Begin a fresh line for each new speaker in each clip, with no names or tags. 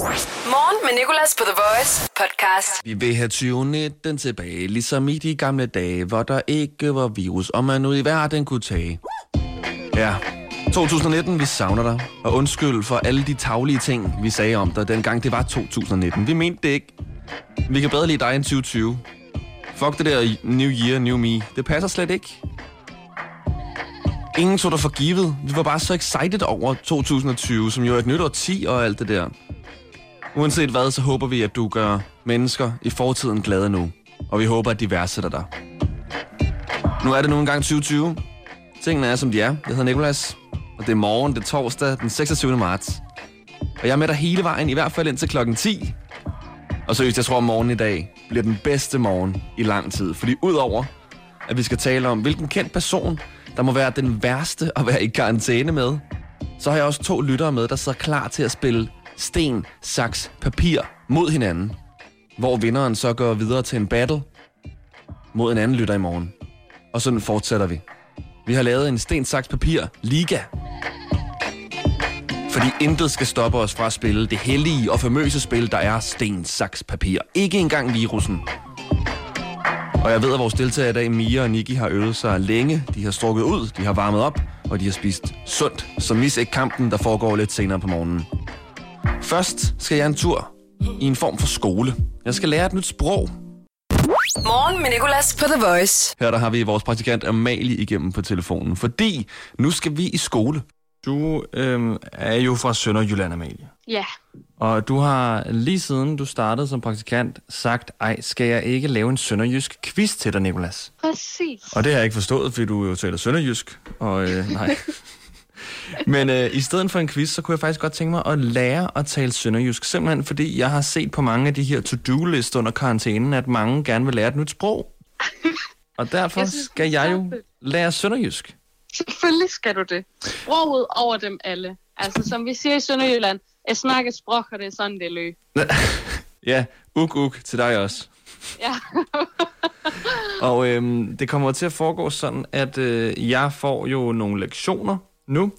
Morgen med Nicolas på The Voice podcast.
Vi vil have 2019 tilbage, ligesom i de gamle dage, hvor der ikke var virus, og man ud i verden kunne tage. Ja, 2019, vi savner dig, og undskyld for alle de taglige ting, vi sagde om dig, dengang det var 2019. Vi mente det ikke. Vi kan bedre lide dig end 2020. Fuck det der New Year, New Me. Det passer slet ikke. Ingen tog dig for givet. Vi var bare så excited over 2020, som jo er et nyt 10 og alt det der. Uanset hvad, så håber vi, at du gør mennesker i fortiden glade nu. Og vi håber, at de værdsætter dig. Nu er det nu engang 2020. Tingene er, som de er. Jeg hedder Nikolas, og det er morgen, det er torsdag, den 26. marts. Og jeg er med dig hele vejen, i hvert fald indtil klokken 10. Og seriøst, jeg tror, at morgen i dag bliver den bedste morgen i lang tid. Fordi udover, at vi skal tale om, hvilken kendt person, der må være den værste at være i karantæne med, så har jeg også to lyttere med, der sidder klar til at spille sten, saks, papir mod hinanden. Hvor vinderen så går videre til en battle mod en anden lytter i morgen. Og sådan fortsætter vi. Vi har lavet en sten, saks, papir liga. Fordi intet skal stoppe os fra at spille det hellige og famøse spil, der er sten, saks, papir. Ikke engang virussen. Og jeg ved, at vores deltagere i dag, Mia og Niki, har øvet sig længe. De har strukket ud, de har varmet op, og de har spist sundt. Så mis ikke kampen, der foregår lidt senere på morgenen. Først skal jeg en tur i en form for skole. Jeg skal lære et nyt sprog.
Morgen med Nicolas på The Voice.
Her der har vi vores praktikant Amalie igennem på telefonen, fordi nu skal vi i skole. Du øhm, er jo fra Sønderjylland, Amalie.
Ja,
Og du har lige siden du startede som praktikant sagt, ej, skal jeg ikke lave en sønderjysk quiz til dig, Nikolas?
præcis.
Og det har jeg ikke forstået, fordi du jo taler sønderjysk. Og øh, nej. Men øh, i stedet for en quiz, så kunne jeg faktisk godt tænke mig at lære at tale sønderjysk. Simpelthen fordi jeg har set på mange af de her to-do-lister under karantænen, at mange gerne vil lære et nyt sprog. Og derfor
Jeg synes,
skal jeg jo lære sønderjysk.
Selvfølgelig skal du det. Sproget over dem alle. Altså, som vi siger i Sønderjylland, jeg snakker sprog, og det er sådan, det løb.
Ja, uk uk til dig også.
Ja.
Og øhm, det kommer til at foregå sådan, at øh, jeg får jo nogle lektioner nu,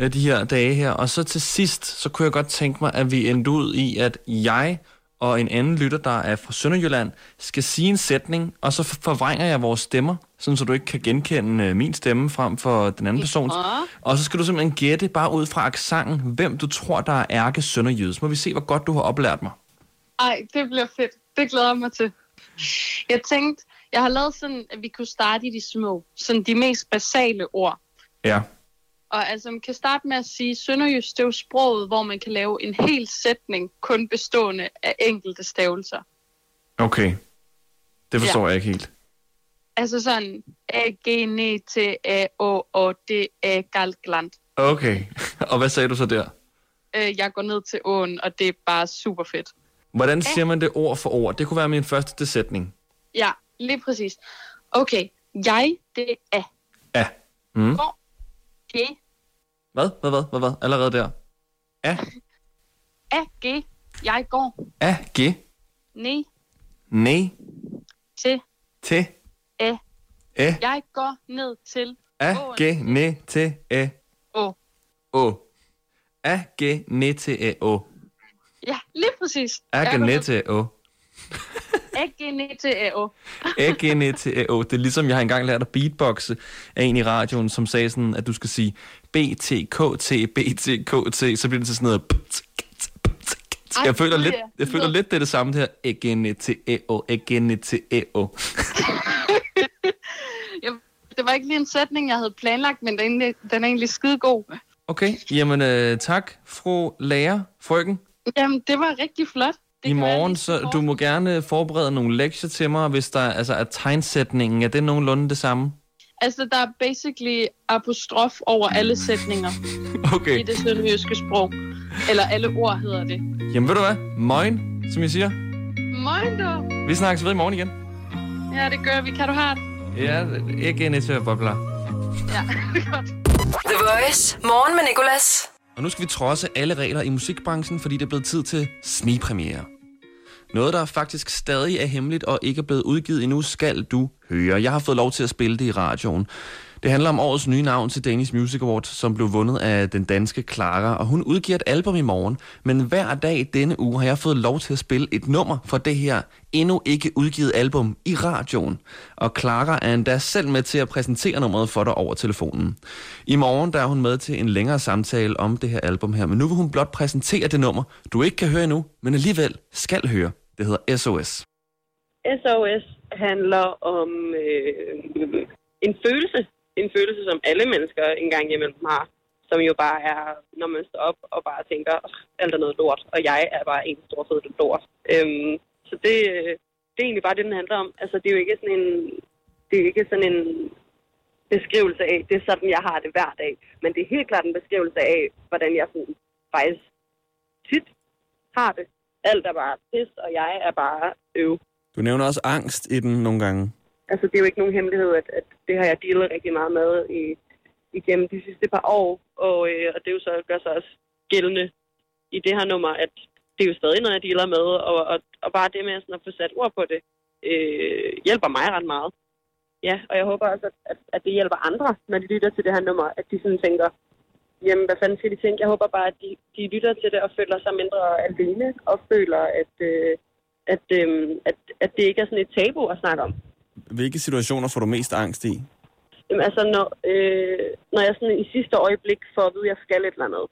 øh, de her dage her, og så til sidst, så kunne jeg godt tænke mig, at vi endte ud i, at jeg og en anden lytter, der er fra Sønderjylland, skal sige en sætning, og så forvrænger jeg vores stemmer, sådan så du ikke kan genkende øh, min stemme frem for den anden persons. Og så skal du simpelthen gætte, bare ud fra accenten, hvem du tror, der er ærke sønderjyde. Så må vi se, hvor godt du har oplært mig.
Ej, det bliver fedt. Det glæder jeg mig til. Jeg tænkte, jeg har lavet sådan, at vi kunne starte i de små. Sådan de mest basale ord.
Ja.
Og altså, man kan starte med at sige, sønderjysk, det er jo sproget, hvor man kan lave en hel sætning, kun bestående af enkelte stavelser.
Okay. Det forstår
Ja.
jeg ikke helt.
Altså sådan, A, G, N, T, A, O, og D, A, Galgland.
Okay. Og hvad sagde du så der?
Øh, jeg går ned til åen, og det er bare super fedt.
Hvordan siger man det ord for ord? Det kunne være min første sætning.
Ja, lige præcis. Okay, jeg, det er
Ja. Mm.
går, G,
Hvad? Hvad, hvad, hvad, hvad? Allerede der. A,
A, G, jeg går,
A, G,
ne,
ne,
til,
T,
A.
E,
Jeg går ned til
A, G, ne, T, E,
Å.
O. A, G, ne, T, E, O.
Ja, lige præcis.
A, G, ne,
ned-
T, E, O.
A, G, ne, T, A, O.
A, G, ne, T, E, O. Det er ligesom, jeg har engang lært at beatboxe af en i radioen, som sagde sådan, at du skal sige B, T, K, T, B, T, K, T, så bliver det til sådan noget... Jeg føler lidt, jeg føler lidt det er det samme det her. A, G, ne, T, E, O. A, G, ne, T, E, O.
Jeg, det var ikke lige en sætning, jeg havde planlagt, men den er egentlig, den er egentlig skide god.
Okay, jamen øh, tak, fru lærer, frøken.
Jamen, det var rigtig flot. Det
I morgen, så du må gerne forberede nogle lektier til mig, hvis der altså er tegnsætningen. Er det nogenlunde det samme?
Altså, der er basically apostrof over alle sætninger i
Okay.
det sønderjyske sprog. Eller alle ord hedder det.
Jamen ved du hvad? Moin, som jeg siger.
Moin du.
Vi snakkes ved i morgen igen.
Ja, det gør vi. Kan du have det?
Ja, ikke en til bobler.
Ja, godt.
The Voice. Morgen med Nicolas.
Og nu skal vi trodse alle regler i musikbranchen, fordi det er blevet tid til snigpremiere. Noget, der faktisk stadig er hemmeligt og ikke er blevet udgivet endnu, skal du høre. Jeg har fået lov til at spille det i radioen. Det handler om årets nye navn til Danish Music Awards, som blev vundet af den danske Clara, og hun udgiver et album i morgen. Men hver dag denne uge har jeg fået lov til at spille et nummer fra det her endnu ikke udgivet album i radioen. Og Clara er endda selv med til at præsentere nummeret for dig over telefonen. I morgen der er hun med til en længere samtale om det her album her, men nu vil hun blot præsentere det nummer, du ikke kan høre endnu, men alligevel skal høre. Det hedder SOS.
SOS handler om øh, en følelse. En følelse, som alle mennesker engang imellem har. Som jo bare er, når man står op og bare tænker, alt er noget lort, og jeg er bare en stor fed lort. Øhm, så det, det er egentlig bare det, den handler om. Altså, det er jo ikke sådan en, det er ikke sådan en beskrivelse af, det er sådan, jeg har det hver dag. Men det er helt klart en beskrivelse af, hvordan jeg sådan, faktisk tit har det. Alt er bare pis, og jeg er bare øv.
Du nævner også angst i den nogle gange.
Altså, det er jo ikke nogen hemmelighed, at, at det har jeg dealet rigtig meget med i, igennem de sidste par år. Og, øh, og det er jo så, gør sig også gældende i det her nummer, at det er jo stadig noget, jeg dealer med. Og, og, og bare det med sådan at få sat ord på det, øh, hjælper mig ret meget. Ja, og jeg håber også, at, at, at det hjælper andre, når de lytter til det her nummer, at de sådan tænker, jamen, hvad fanden skal de tænke? Jeg håber bare, at de, de lytter til det og føler sig mindre alene, og føler, at, øh, at, øh, at, at det ikke er sådan et tabu at snakke om.
Hvilke situationer får du mest angst i?
Jamen, altså, når, øh, når jeg sådan i sidste øjeblik får at vide, at jeg skal et eller andet.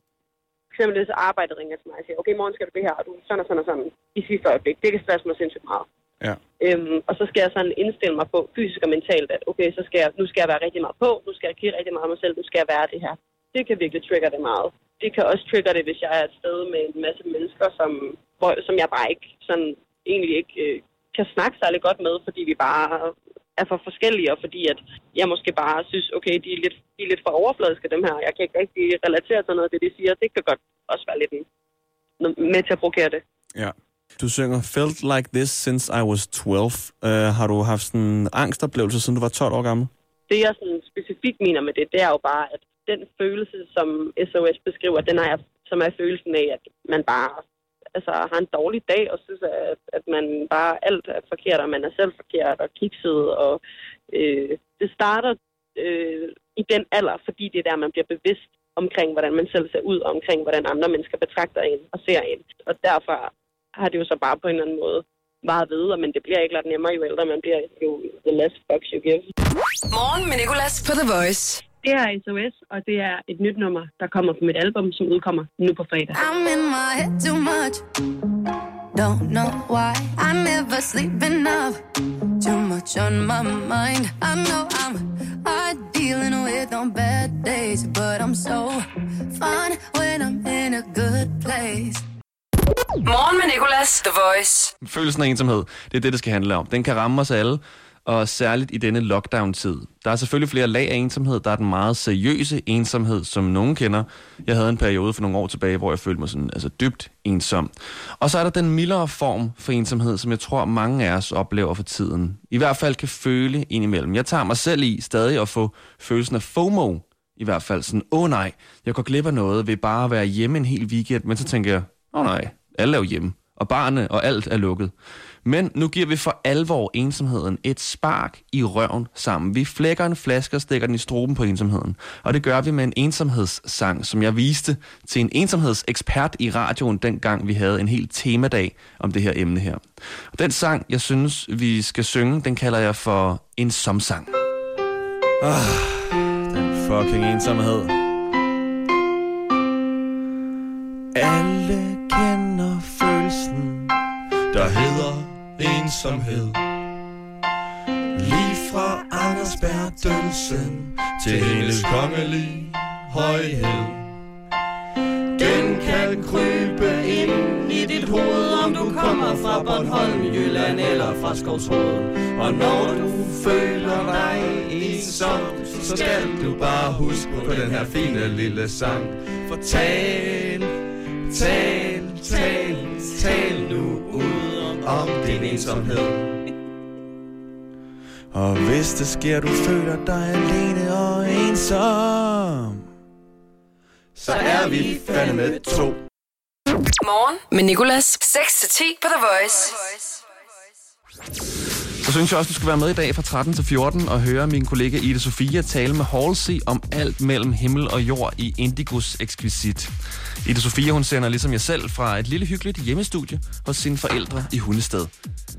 For eksempel hvis arbejdet ringer til mig og siger, okay, morgen skal du det her, og du sådan og sådan og sådan i sidste øjeblik. Det kan stresse mig sindssygt meget.
Ja.
Øhm, og så skal jeg sådan indstille mig på fysisk og mentalt, at okay, så skal jeg, nu skal jeg være rigtig meget på, nu skal jeg kigge rigtig meget af mig selv, nu skal jeg være det her. Det kan virkelig trigger det meget. Det kan også trigger det, hvis jeg er et sted med en masse mennesker, som, hvor, som jeg bare ikke sådan, egentlig ikke øh, kan snakke særlig godt med, fordi vi bare er for forskellige, og fordi at jeg måske bare synes, okay, de er lidt, de er lidt for overfladiske, dem her. Jeg kan ikke rigtig relatere til noget af det, de siger. Det kan godt også være lidt en, med til at provokere det.
Ja. Du synger Felt Like This Since I Was 12. Uh, har du haft sådan en angstoplevelse, siden du var 12 år gammel?
Det, jeg sådan specifikt mener med det, det er jo bare, at den følelse, som SOS beskriver, den er, som er følelsen af, at man bare altså, har en dårlig dag og synes, at, at man bare alt er forkert, og man er selv forkert og kikset. Og, øh, det starter øh, i den alder, fordi det er der, man bliver bevidst omkring, hvordan man selv ser ud, og omkring, hvordan andre mennesker betragter en og ser en. Og derfor har det jo så bare på en eller anden måde varet ved, men det bliver ikke lidt nemmere, jo ældre man bliver, jo the less fucks you give.
Morgen med Nicolas på The Voice.
Det er SOS, og det er et nyt nummer, der kommer på mit album, som udkommer nu på fredag.
I'm in my head too much. Don't know why. I never sleep enough. Too much on my mind. I know I'm hard dealing with on bad days, but I'm so fine when I'm in a good place.
Morgen med Nicolas, The Voice.
Følelsen af ensomhed, det er det, det skal handle om. Den kan ramme os alle, og særligt i denne lockdown-tid. Der er selvfølgelig flere lag af ensomhed. Der er den meget seriøse ensomhed, som nogen kender. Jeg havde en periode for nogle år tilbage, hvor jeg følte mig sådan, altså dybt ensom. Og så er der den mildere form for ensomhed, som jeg tror, mange af os oplever for tiden. I hvert fald kan føle indimellem. Jeg tager mig selv i stadig at få følelsen af FOMO. I hvert fald sådan, åh oh, nej, jeg går glip af noget ved bare at være hjemme en hel weekend. Men så tænker jeg, åh oh, nej, alle er jo hjemme. Og barne og alt er lukket. Men nu giver vi for alvor ensomheden et spark i røven sammen. Vi flækker en flaske og stikker den i struben på ensomheden. Og det gør vi med en ensomhedssang, som jeg viste til en ensomhedsekspert i radioen, dengang vi havde en hel temadag om det her emne her. Og den sang, jeg synes, vi skal synge, den kalder jeg for en somsang. Ah, den fucking ensomhed. Alle kender følelsen, der hedder ensomhed. Lige fra Anders Bertelsen til hendes kongelige højhed. Den kan krybe ind i dit hoved, om du kommer fra Bornholm, Jylland eller fra Skovshoved. Og når du føler dig ensom, så skal du bare huske på den her fine lille sang. For tal, tal, tal, tal nu om din ensomhed. Og hvis det sker, du føler dig alene og ensom, så er vi fandme to.
Morgen med Nicolas. 6-10 på The Voice.
Så synes jeg også, du skal være med i dag fra 13 til 14 og høre min kollega Ida Sofia tale med Halsey om alt mellem himmel og jord i Indigos Exquisit. Ida Sofia, hun sender ligesom jeg selv fra et lille hyggeligt hjemmestudie hos sine forældre i Hundested.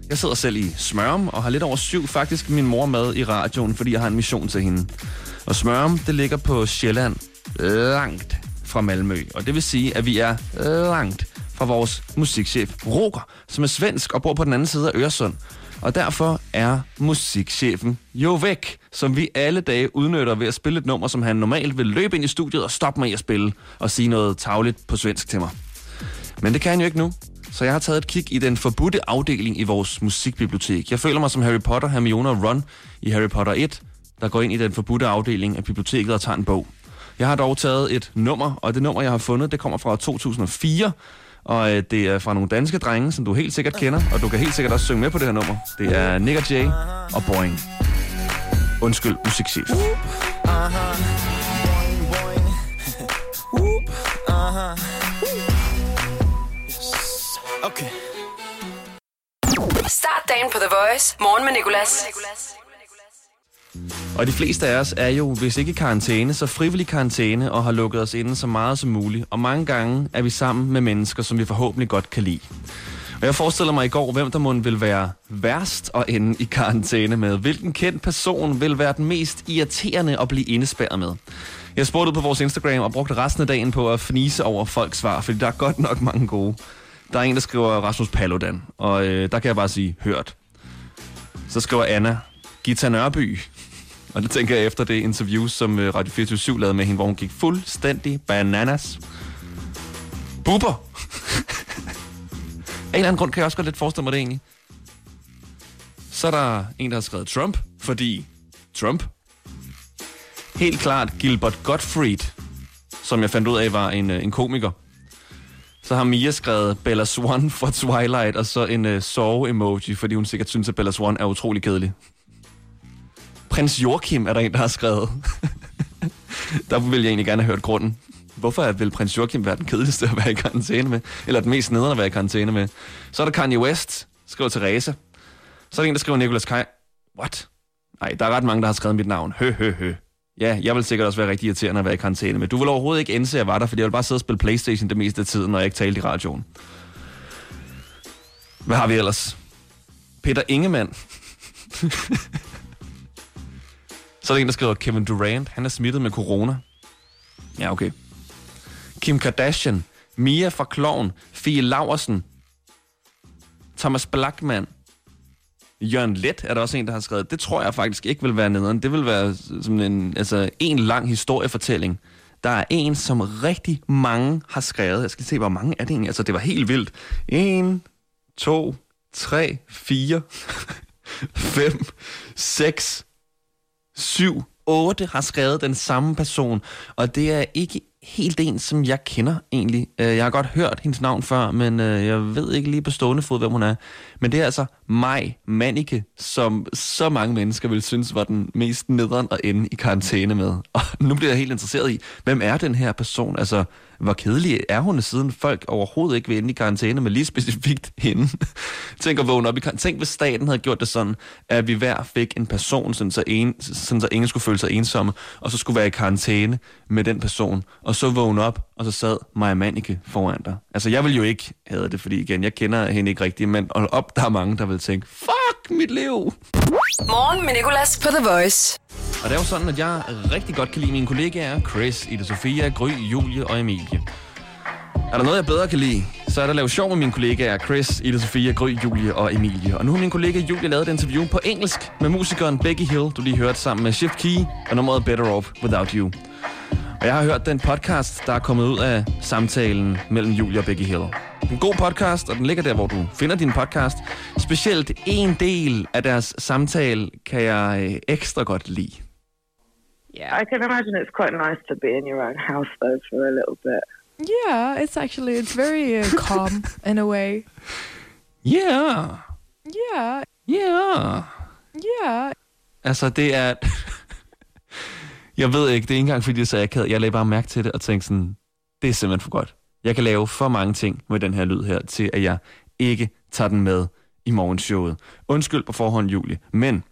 Jeg sidder selv i Smørum og har lidt over syv faktisk min mor med i radioen, fordi jeg har en mission til hende. Og Smørum, det ligger på Sjælland, langt fra Malmø. Og det vil sige, at vi er langt fra vores musikchef Roger, som er svensk og bor på den anden side af Øresund. Og derfor er musikchefen jo væk, som vi alle dage udnytter ved at spille et nummer, som han normalt vil løbe ind i studiet og stoppe mig i at spille og sige noget tavligt på svensk til mig. Men det kan han jo ikke nu, så jeg har taget et kig i den forbudte afdeling i vores musikbibliotek. Jeg føler mig som Harry Potter, Hermione og Ron i Harry Potter 1, der går ind i den forbudte afdeling af biblioteket og tager en bog. Jeg har dog taget et nummer, og det nummer, jeg har fundet, det kommer fra 2004, og øh, det er fra nogle danske drenge, som du helt sikkert kender, og du kan helt sikkert også synge med på det her nummer. Det er Nick og Jay og Boing. Undskyld, musikchef.
Okay.
Start dagen på The Voice. Morgen med Nicolas.
Og de fleste af os er jo, hvis ikke i karantæne, så frivillig karantæne og har lukket os inde så meget som muligt. Og mange gange er vi sammen med mennesker, som vi forhåbentlig godt kan lide. Og jeg forestiller mig i går, hvem der må vil være værst at ende i karantæne med. Hvilken kendt person vil være den mest irriterende at blive indespærret med? Jeg spurgte på vores Instagram og brugte resten af dagen på at fnise over folks svar, fordi der er godt nok mange gode. Der er en, der skriver Rasmus Paludan, og øh, der kan jeg bare sige, hørt. Så skriver Anna, Gita Nørby. Og det tænker jeg efter det interview, som øh, Radio 24 lavede med hende, hvor hun gik fuldstændig bananas. Buber! Af en eller anden grund kan jeg også godt lidt forestille mig det egentlig. Så er der en, der har skrevet Trump, fordi Trump. Helt klart Gilbert Gottfried, som jeg fandt ud af var en, øh, en komiker. Så har Mia skrevet Bella Swan fra Twilight, og så en øh, uh, sove-emoji, fordi hun sikkert synes, at Bella Swan er utrolig kedelig. Prins Joachim er der en, der har skrevet. der vil jeg egentlig gerne have hørt grunden. Hvorfor vil prins Joachim være den kedeligste at være i karantæne med? Eller den mest nederen at være i karantæne med? Så er der Kanye West, skriver Therese. Så er der en, der skriver Nicolas Kaj. What? Nej, der er ret mange, der har skrevet mit navn. Hø, hø, hø. Ja, jeg vil sikkert også være rigtig irriterende at være i karantæne med. Du vil overhovedet ikke indse, at jeg var der, fordi jeg vil bare sidde og spille Playstation det meste af tiden, når jeg ikke talte i radioen. Hvad har vi ellers? Peter Ingemann. Så er der en, der skriver Kevin Durant. Han er smittet med corona. Ja, okay. Kim Kardashian. Mia fra Kloven. Fie Laversen. Thomas Blackman. Jørgen Let er der også en, der har skrevet. Det tror jeg faktisk ikke vil være nederen. Det vil være som en, altså, en lang historiefortælling. Der er en, som rigtig mange har skrevet. Jeg skal se, hvor mange er det egentlig. Altså, det var helt vildt. En, to, tre, fire, fem, seks, syv, otte har skrevet den samme person. Og det er ikke helt en, som jeg kender egentlig. Øh, jeg har godt hørt hendes navn før, men øh, jeg ved ikke lige på stående fod, hvem hun er. Men det er altså Maj Manike, som så mange mennesker vil synes var den mest nederen at ende i karantæne med. Og nu bliver jeg helt interesseret i, hvem er den her person? Altså, hvor kedelig er hun, siden folk overhovedet ikke vil ind i karantæne med lige specifikt hende? Tænk at vågne op i. Tænk, hvis staten havde gjort det sådan, at vi hver fik en person, sådan så, en, sådan så ingen skulle føle sig ensomme, og så skulle være i karantæne med den person, og så vågne op, og så sad Maja Manike foran dig. Altså, jeg vil jo ikke have det, fordi igen, jeg kender hende ikke rigtigt, men hold op, der er mange, der vil tænke, fuck mit liv!
Morgen med Nicolas på The Voice.
Og det er jo sådan, at jeg rigtig godt kan lide mine kollegaer, Chris, Ida Sofia, Gry, Julie og Emilie. Er der noget, jeg bedre kan lide, så er der at lave sjov med mine kollegaer, Chris, Ida Sofia, Gry, Julie og Emilie. Og nu har min kollega Julie lavet et interview på engelsk med musikeren Becky Hill, du lige hørte sammen med Shift Key og nummeret Better Off Without You. Og jeg har hørt den podcast, der er kommet ud af samtalen mellem Julie og Becky Hill. En god podcast, og den ligger der, hvor du finder din podcast. Specielt en del af deres samtale kan jeg øh, ekstra godt lide.
I can imagine it's quite nice to be in your own house though for a little bit.
Yeah, it's actually it's very uh, calm in a way.
Yeah,
Yeah,
yeah.
yeah.
Altså, det er... jeg ved ikke, det er ikke engang, fordi det er så akavet. Jeg lagde bare mærke til det og tænkte sådan, det er simpelthen for godt. Jeg kan lave for mange ting med den her lyd her, til at jeg ikke tager den med i morgenshowet. Undskyld på forhånd, Julie. Men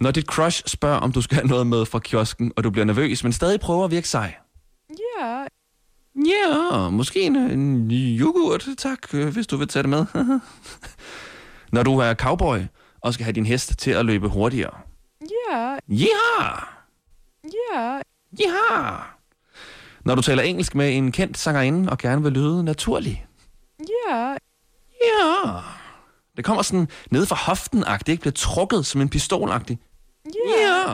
når dit crush spørger, om du skal have noget med fra kiosken, og du bliver nervøs, men stadig prøver at virke sej.
Ja,
Ja, måske en, en yoghurt, tak, hvis du vil tage det med. når du er cowboy og skal have din hest til at løbe hurtigere.
ja,
Ja!
ja,
Ja! Når du taler engelsk med en kendt sangerinde og gerne vil lyde naturlig.
ja,
Ja. Det kommer sådan ned fra hoften det ikke bliver trukket som en pistolagtig. Ja.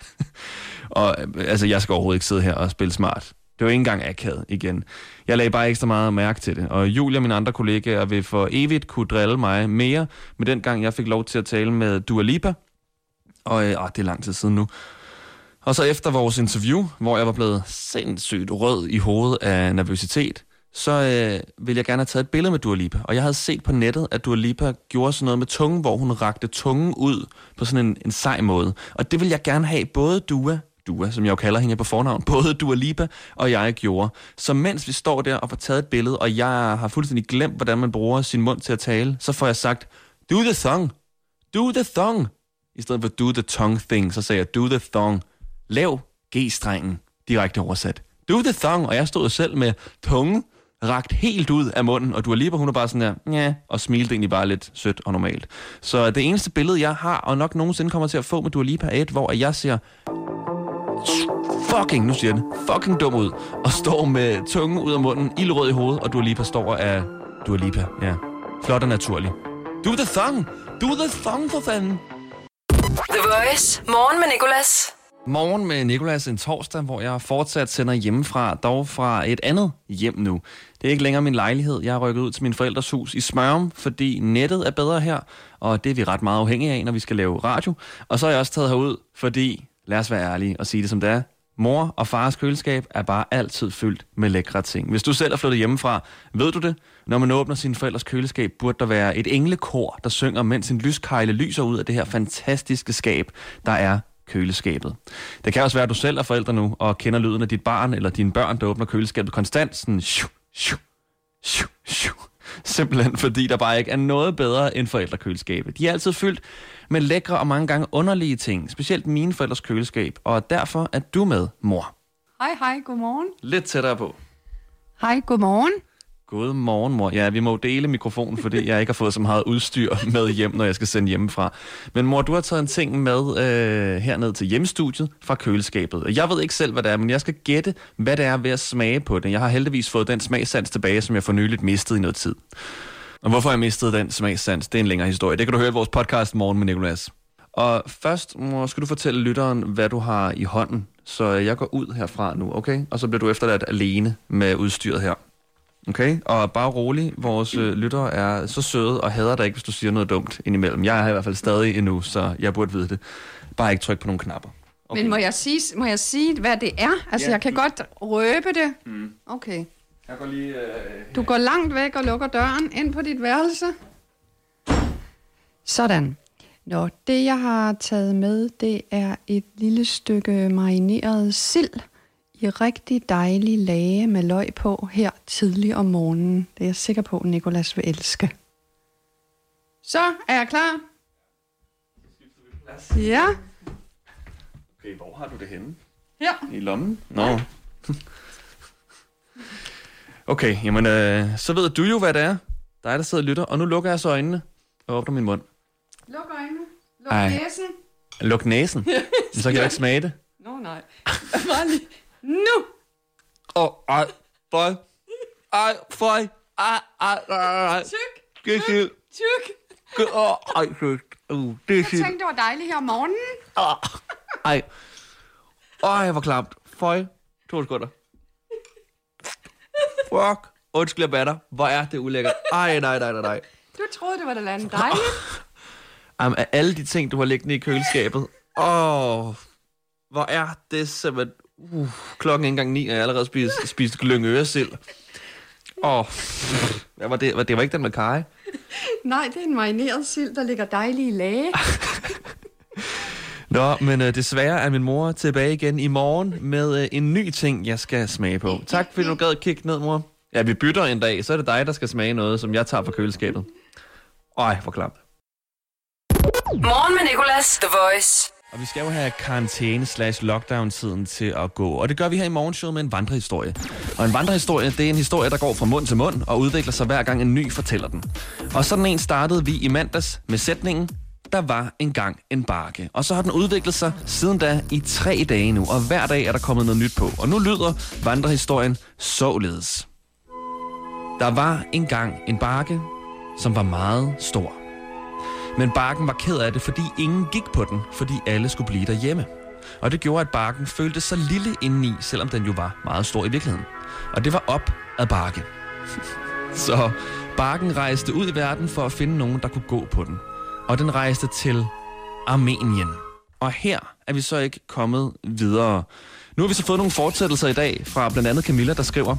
og øh, altså, jeg skal overhovedet ikke sidde her og spille smart. Det var ikke engang akavet igen. Jeg lagde bare ekstra meget mærke til det, og Julia og mine andre kollegaer vil for evigt kunne drille mig mere med den gang, jeg fik lov til at tale med Dua Lipa. Og øh, ah, det er lang tid siden nu. Og så efter vores interview, hvor jeg var blevet sindssygt rød i hovedet af nervøsitet, så øh, ville jeg gerne have taget et billede med Dua Lipa. Og jeg havde set på nettet, at Dua Lipa gjorde sådan noget med tungen, hvor hun rakte tungen ud på sådan en, en sej måde. Og det vil jeg gerne have både Dua, Dua, som jeg jo kalder hende på fornavn, både Dua Lipa og jeg gjorde. Så mens vi står der og får taget et billede, og jeg har fuldstændig glemt, hvordan man bruger sin mund til at tale, så får jeg sagt, do the thong, do the thong. I stedet for do the tongue thing, så sagde jeg, do the thong. Lav G-strengen, direkte oversat. Do the thong, og jeg stod selv med tunge rakt helt ud af munden, og du er lige på, hun er bare sådan der, ja, og smilte egentlig bare lidt sødt og normalt. Så det eneste billede, jeg har, og nok nogensinde kommer til at få med Dua Lipa, er et, hvor jeg ser fucking, nu siger jeg det, fucking dum ud, og står med tungen ud af munden, ildrød i hovedet, og Dua Lipa står af Dua Lipa, ja. Flot og naturlig. Do the thong! Do the thong for fanden!
The Voice. Morgen med Nicolas.
Morgen med Nikolas en torsdag, hvor jeg fortsat sender hjemmefra, dog fra et andet hjem nu. Det er ikke længere min lejlighed. Jeg er rykket ud til min forældres hus i Smørum, fordi nettet er bedre her, og det er vi ret meget afhængige af, når vi skal lave radio. Og så er jeg også taget herud, fordi, lad os være ærlige og sige det som det er, mor og fars køleskab er bare altid fyldt med lækre ting. Hvis du selv er flyttet hjemmefra, ved du det? Når man åbner sin forældres køleskab, burde der være et englekor, der synger, mens en lyskejle lyser ud af det her fantastiske skab, der er køleskabet. Det kan også være, at du selv er forælder nu, og kender lyden af dit barn eller dine børn, der åbner køleskabet konstant. Sådan, shu, shu, shu, shu. Simpelthen fordi der bare ikke er noget bedre end forældrekøleskabet. De er altid fyldt med lækre og mange gange underlige ting, specielt mine forældres køleskab, og derfor er du med, mor.
Hej, hej, godmorgen.
Lidt tættere på.
Hej, godmorgen.
God morgen, mor. Ja, vi må jo dele mikrofonen, fordi jeg ikke har fået så meget udstyr med hjem, når jeg skal sende hjemmefra. Men mor, du har taget en ting med øh, herned til hjemmestudiet fra køleskabet. Jeg ved ikke selv, hvad det er, men jeg skal gætte, hvad det er ved at smage på det. Jeg har heldigvis fået den smagsans tilbage, som jeg for nyligt mistede i noget tid. Og hvorfor jeg mistede den smagsans, det er en længere historie. Det kan du høre i vores podcast Morgen med Nicolas. Og først mor, skal du fortælle lytteren, hvad du har i hånden. Så jeg går ud herfra nu, okay? Og så bliver du efterladt alene med udstyret her. Okay, og bare rolig, vores øh, lyttere er så søde og hader dig ikke, hvis du siger noget dumt indimellem. Jeg er i hvert fald stadig endnu, så jeg burde vide det. Bare ikke tryk på nogle knapper.
Okay. Men må jeg, sige, må jeg sige, hvad det er? Altså,
Ja,
jeg kan
du-
godt røbe det.
Mm.
Okay.
Jeg går lige... Øh...
Du går langt væk og lukker døren ind på dit værelse. Sådan. Nå, det jeg har taget med, det er et lille stykke marineret sild i rigtig dejlig lage med løg på her tidlig om morgenen. Det er jeg sikker på, Nikolas vil elske. Så er jeg klar. Ja,
Okay, hvor har du det henne?
her.
I lommen? Nå. okay, jamen øh, så ved du jo, hvad det er. Dig, der sidder og lytter. Og nu lukker jeg så øjnene og åbner min mund.
Luk øjnene. Luk
Ej.
næsen.
Luk næsen. Så kan jeg ikke smage det.
Nå, nej. Bare lige. Nu!
Åh, oh, ej, føj. Ej, føj. Ej, ej, ej, ej.
Tyk,
Det er sygt.
tyk.
Åh, ej, sygt. Uh, det er
Jeg tænkte, det var dejligt her om morgenen.
Ej. Ej, hvor klamt. Føj. To sekunder. Fuck. Undskyld, jeg batter. Hvor er det ulækkert. Ej, nej, nej, nej, nej.
Du troede, det var da andet dejligt.
Jamen, af alle de ting, du har liggende i køleskabet. Åh, hvor er det simpelthen... Uh, klokken er ikke engang ni, og jeg har allerede spist, spist glyngøresild. Åh, hvad var det? Det var ikke den med kaj.
Nej, det er en marineret sild, der ligger dejlig i lage.
Nå, men øh, desværre er min mor tilbage igen i morgen med øh, en ny ting, jeg skal smage på. Tak, fordi du gad kigge ned, mor. Ja, vi bytter en dag, så er det dig, der skal smage noget, som jeg tager fra køleskabet. Ej, hvor klamt.
Morgen med Nicolas, The Voice.
Og vi skal jo have karantæne slash lockdown-tiden til at gå. Og det gør vi her i morgenshowet med en vandrehistorie. Og en vandrehistorie, det er en historie, der går fra mund til mund og udvikler sig hver gang en ny fortæller den. Og sådan en startede vi i mandags med sætningen, der var engang en bakke. Og så har den udviklet sig siden da i tre dage nu, og hver dag er der kommet noget nyt på. Og nu lyder vandrehistorien således. Der var engang en bakke, som var meget stor. Men Barken var ked af det, fordi ingen gik på den, fordi alle skulle blive derhjemme. Og det gjorde, at Barken følte sig lille indeni, selvom den jo var meget stor i virkeligheden. Og det var op ad Barke. Så Barken rejste ud i verden for at finde nogen, der kunne gå på den. Og den rejste til Armenien. Og her er vi så ikke kommet videre. Nu har vi så fået nogle fortsættelser i dag fra blandt andet Camilla, der skriver,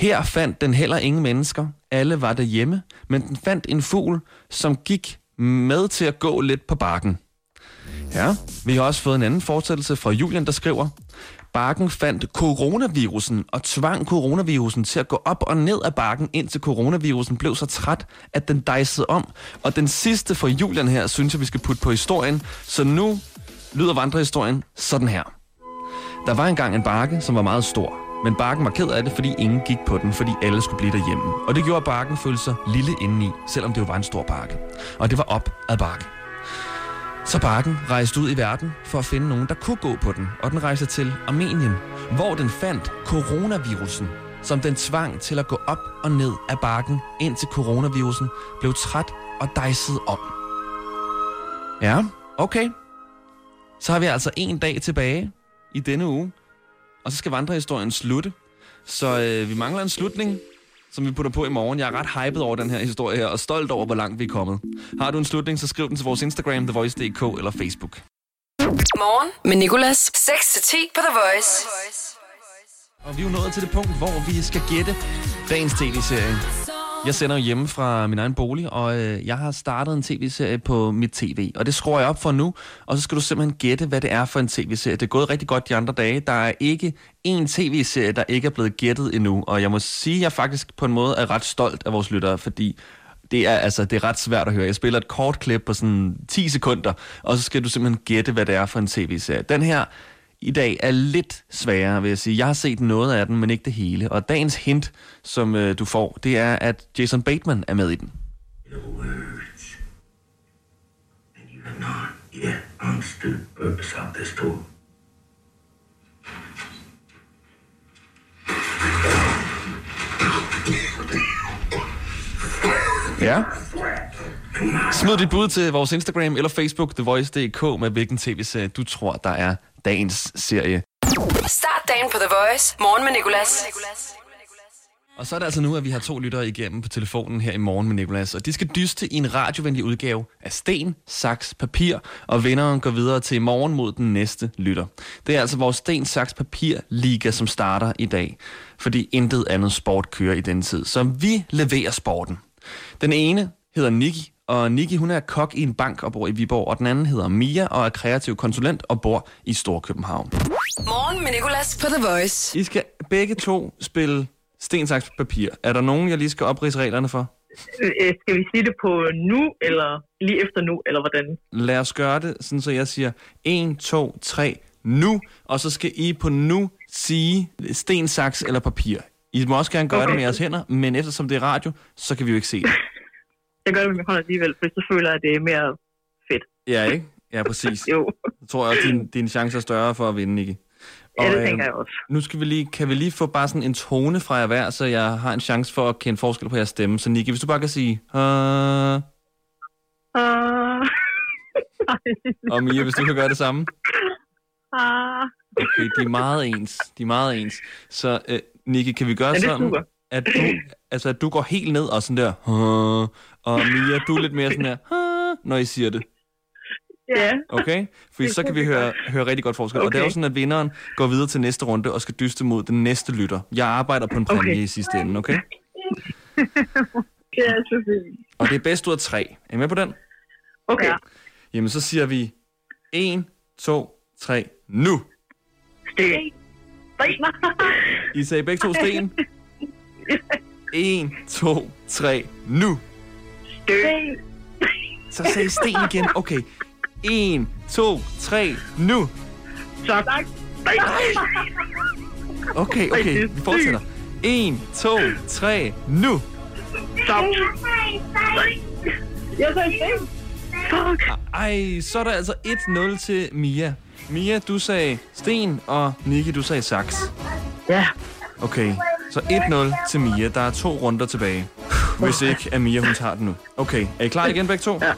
her fandt den heller ingen mennesker. Alle var derhjemme, men den fandt en fugl, som gik med til at gå lidt på bakken. Ja, vi har også fået en anden fortsættelse fra Julian, der skriver, Bakken fandt coronavirusen og tvang coronavirusen til at gå op og ned af bakken, indtil coronavirusen blev så træt, at den dejsede om. Og den sidste fra Julian her, synes jeg, vi skal putte på historien. Så nu lyder vandrehistorien sådan her. Der var engang en bakke, som var meget stor. Men Barken var ked af det, fordi ingen gik på den, fordi alle skulle blive derhjemme. Og det gjorde, at Barken følte sig lille indeni, selvom det jo var en stor bakke. Og det var op ad bakke. Så Barken rejste ud i verden for at finde nogen, der kunne gå på den, og den rejste til Armenien, hvor den fandt coronavirusen, som den tvang til at gå op og ned af bakken, indtil coronavirusen blev træt og dejsede om. Ja, okay. Så har vi altså en dag tilbage i denne uge, og så skal vandrehistorien slutte. Så øh, vi mangler en slutning, som vi putter på i morgen. Jeg er ret hyped over den her historie her, og stolt over, hvor langt vi er kommet. Har du en slutning, så skriv den til vores Instagram, TheVoice.dk eller Facebook.
Morgen med Nicolas. 6-10 på The Voice.
Og vi er jo nået til det punkt, hvor vi skal gætte dagens tv-serie. Jeg sender jo hjemme fra min egen bolig, og øh, jeg har startet en tv-serie på mit tv. Og det skruer jeg op for nu, og så skal du simpelthen gætte, hvad det er for en tv-serie. Det er gået rigtig godt de andre dage. Der er ikke en tv-serie, der ikke er blevet gættet endnu. Og jeg må sige, at jeg faktisk på en måde er ret stolt af vores lyttere, fordi det er, altså, det er ret svært at høre. Jeg spiller et kort klip på sådan 10 sekunder, og så skal du simpelthen gætte, hvad det er for en tv-serie. Den her i dag er lidt sværere, vil jeg sige. Jeg har set noget af den, men ikke det hele. Og dagens hint, som øh, du får, det er, at Jason Bateman er med i den.
words. And you have not yet understood the purpose of this tour.
Ja. Smid dit bud til vores Instagram eller Facebook, TheVoice.dk, med hvilken tv-serie du tror, der er dagens serie.
Start dagen på The Voice. Morgen med Nicolas.
Og så er det altså nu, at vi har to lyttere igennem på telefonen her i morgen med Nicolas. Og de skal dyste i en radiovenlig udgave af sten, saks, papir. Og vinderen går videre til i morgen mod den næste lytter. Det er altså vores sten, saks, papir liga, som starter i dag. Fordi intet andet sport kører i den tid. Så vi leverer sporten. Den ene hedder Niki, og Niki hun er kok i en bank og bor i Viborg, og den anden hedder Mia og er kreativ konsulent og bor i Storkøbenhavn.
Morgen med Nicolas på The Voice.
I skal begge to spille sten, saks, papir. Er der nogen, jeg lige skal oprise reglerne for?
Øh, skal vi sige det på nu, eller lige efter nu, eller hvordan?
Lad os gøre det, sådan så jeg siger 1, 2, 3, nu, og så skal I på nu sige sten, saks eller papir. I må også gerne gøre. Okay. det med jeres hænder, men eftersom det er radio, så kan vi jo ikke se det.
Jeg gør det med min hånd alligevel, for så føler jeg, at det er mere fedt.
Ja, ikke? Ja, præcis.
Jo,
Så tror jeg også, din, din chance er større for at vinde, Nicky.
ja, det
øhm,
tænker jeg også.
Nu skal vi lige, kan vi lige få bare sådan en tone fra jer hver, så jeg har en chance for at kende forskel på jeres stemme. Så Nicky, hvis du bare kan sige... Uh,
Ah.
og Mia, hvis du kan gøre det samme.
Ah.
Okay, de er meget ens. De er meget ens. Så uh, Nicky, kan vi gøre
Ja,
sådan,
super.
at du, altså, at du går helt ned og sådan der... Uh, og Mia, du er lidt mere sådan der... Uh, når I siger det.
Ja,
Okay? Fordi så kan vi høre, høre rigtig godt forskel. Okay. Og det er jo sådan, at vinderen går videre til næste runde og skal dyste mod den næste lytter. Jeg arbejder på en præmie
Okay.
i sidste ende, okay?
det er så fint.
Og det er bedst ud af tre. Er I med på den?
Okay. Ja.
Jamen, så siger vi 1, 2, 3, nu!
Sten. Sten.
I sagde begge to sten. 1, 2, 3, nu!
Sten.
Så sagde sten igen. Okay. 1, 2, 3, nu.
Tak. Nej.
Okay, okay. Vi fortsætter. 1, 2, 3, nu.
Stop. Jeg sagde sten. Fuck.
Ej, så er der altså 1-0 til Mia. Mia, du sagde sten, og Niki, du sagde saks.
Ja.
Okay, så 1-0 til Mia. Der er to runder tilbage. Hvis ikke, at Mia hun tager den nu. Okay, er I klar igen begge to?
Ja.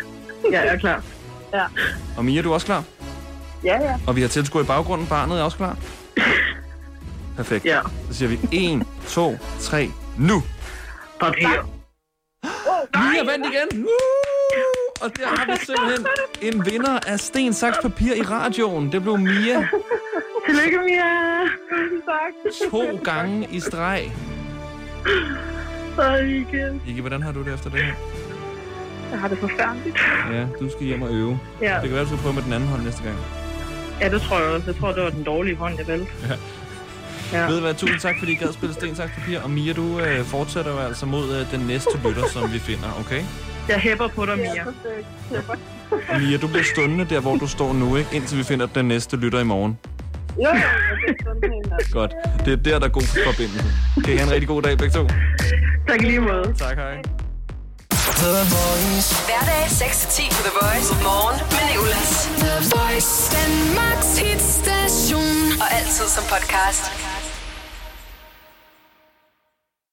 Ja, jeg er klar. Ja.
Og Mia, du er også klar?
Ja, ja.
Og vi har tilskuer i baggrunden. Barnet er også klar? Perfekt.
Ja.
Så siger vi 1, 2, 3, nu.
Papir.
Mia vandt igen. Woo! Og der har vi simpelthen en vinder af sten, saks, papir i radioen. Det blev Mia
Tillykke, Mia. Tak.
to gange i streg.
Ej, igen.
Ikke, hvordan har du det efter det her?
Jeg har det forfærdeligt.
Ja, du skal hjem og øve.
Ja.
Det kan være, du skal prøve med den anden hånd næste gang.
Ja, det tror jeg også. Jeg tror, det var den dårlige hånd, jeg valgte.
Ja.
Ja.
Ved du hvad, tusind tak, fordi I gad spille sten, saks, papir. Og Mia, du øh, fortsætter jo altså mod øh, den næste lytter, som vi finder, okay?
Jeg hæpper på dig, Mia.
Og Mia, du bliver stående der, hvor du står nu, ikke? Indtil vi finder den næste lytter i morgen.
Jo, jo, det er.
Godt. Det er der, der er god forbindelse. Kan I have en rigtig god dag, begge to?
Tak i lige måde.
Tak, hej.
Hverdag 6-10 på The Voice. Morgen med Nicolas. The Voice. Danmarks hitstation. Og altid som podcast.